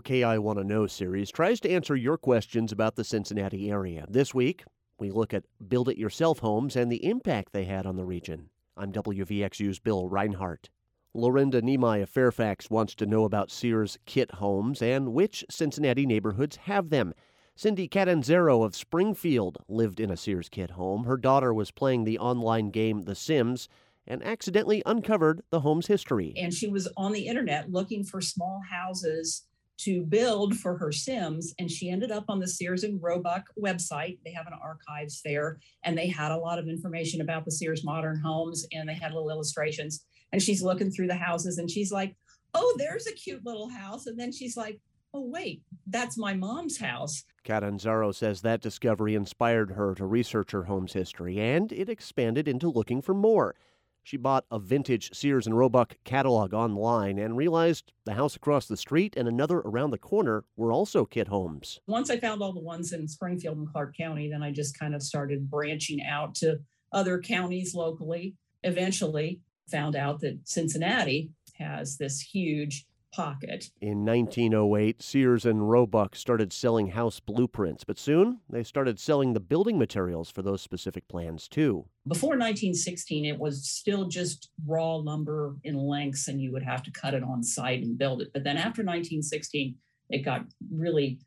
OK I Want to Know series tries to answer your questions about the Cincinnati area. This week, we look at build it yourself homes and the impact they had on the region. I'm WVXU's Bill Rinehart. Lorinda Niemeyer of Fairfax wants to know about Sears kit homes and which Cincinnati neighborhoods have them. Cindy Catanzaro of Springfield lived in a Sears kit home. Her daughter was playing the online game The Sims and accidentally uncovered the home's history. And she was on the internet looking for small houses to build for her Sims. And she ended up on the Sears and Roebuck website. They have an archives there, and they had a lot of information about the Sears modern homes, and they had little illustrations. And she's looking through the houses, and she's like, Oh, there's a cute little house. And then she's like, Oh, wait, that's my mom's house. Catanzaro says that discovery inspired her to research her home's history, and it expanded into looking for more. She bought a vintage Sears and Roebuck catalog online and realized the house across the street and another around the corner were also kit homes. Once I found all the ones in Springfield and Clark County, then I just kind of started branching out to other counties locally. Eventually, found out that Cincinnati has this huge pocket. In 1908, Sears and Roebuck started selling house blueprints, but soon they started selling the building materials for those specific plans too. Before 1916, it was still just raw lumber in lengths, and you would have to cut it on site and build it. But then after 1916, it got really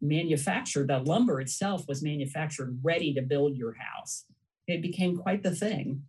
manufactured. The lumber itself was manufactured ready to build your house. It became quite the thing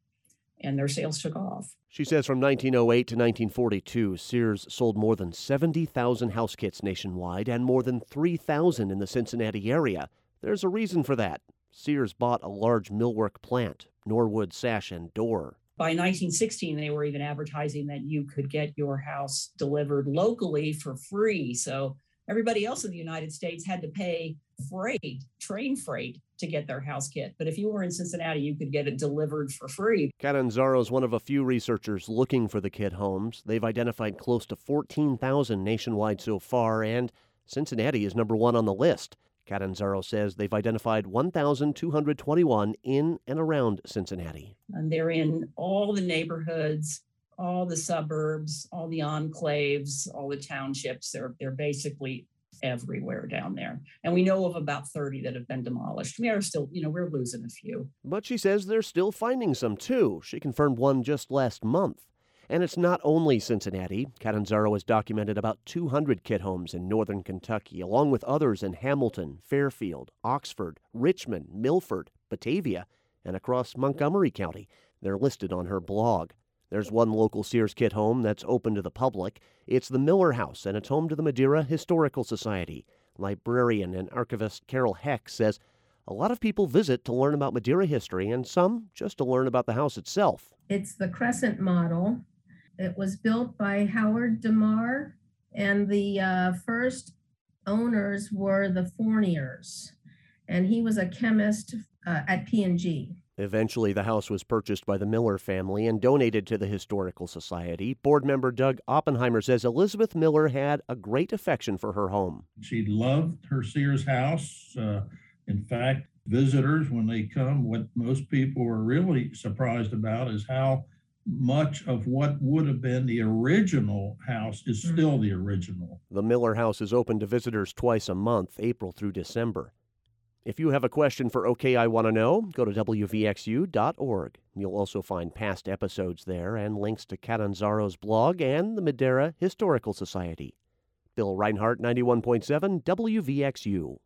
and their sales took off. She says from 1908 to 1942, Sears sold more than 70,000 house kits nationwide and more than 3,000 in the Cincinnati area. There's a reason for that. Sears bought a large millwork plant, Norwood Sash and Door. By 1916, they were even advertising that you could get your house delivered locally for free. So everybody else in the United States had to pay freight, train freight to get their house kit. But if you were in Cincinnati, you could get it delivered for free. Catanzaro is one of a few researchers looking for the kit homes. They've identified close to 14,000 nationwide so far, and Cincinnati is number one on the list. Catanzaro says they've identified 1,221 in and around Cincinnati. And they're in all the neighborhoods, all the suburbs, all the enclaves, all the townships. They're, they're basically everywhere down there. And we know of about 30 that have been demolished. We are still, you know, we're losing a few. But she says they're still finding some too. She confirmed one just last month. And it's not only Cincinnati. Catanzaro has documented about 200 kit homes in northern Kentucky, along with others in Hamilton, Fairfield, Oxford, Richmond, Milford, Batavia, and across Montgomery County. They're listed on her blog. There's one local Sears kit home that's open to the public. It's the Miller House, and it's home to the Madeira Historical Society. Librarian and archivist Carol Heck says a lot of people visit to learn about Madeira history, and some just to learn about the house itself. It's the Crescent model. It was built by Howard DeMar, and the uh, first owners were the Fourniers, and he was a chemist uh, at P&G. Eventually, the house was purchased by the Miller family and donated to the Historical Society. Board member Doug Oppenheimer says Elizabeth Miller had a great affection for her home. She loved her Sears house. Uh, in fact, visitors, when they come, what most people are really surprised about is how much of what would have been the original house is mm-hmm. still the original. The Miller house is open to visitors twice a month, April through December. If you have a question for OK I Want to Know, go to WVXU.org. You'll also find past episodes there and links to Catanzaro's blog and the Madeira Historical Society. Bill Rinehart, 91.7 WVXU.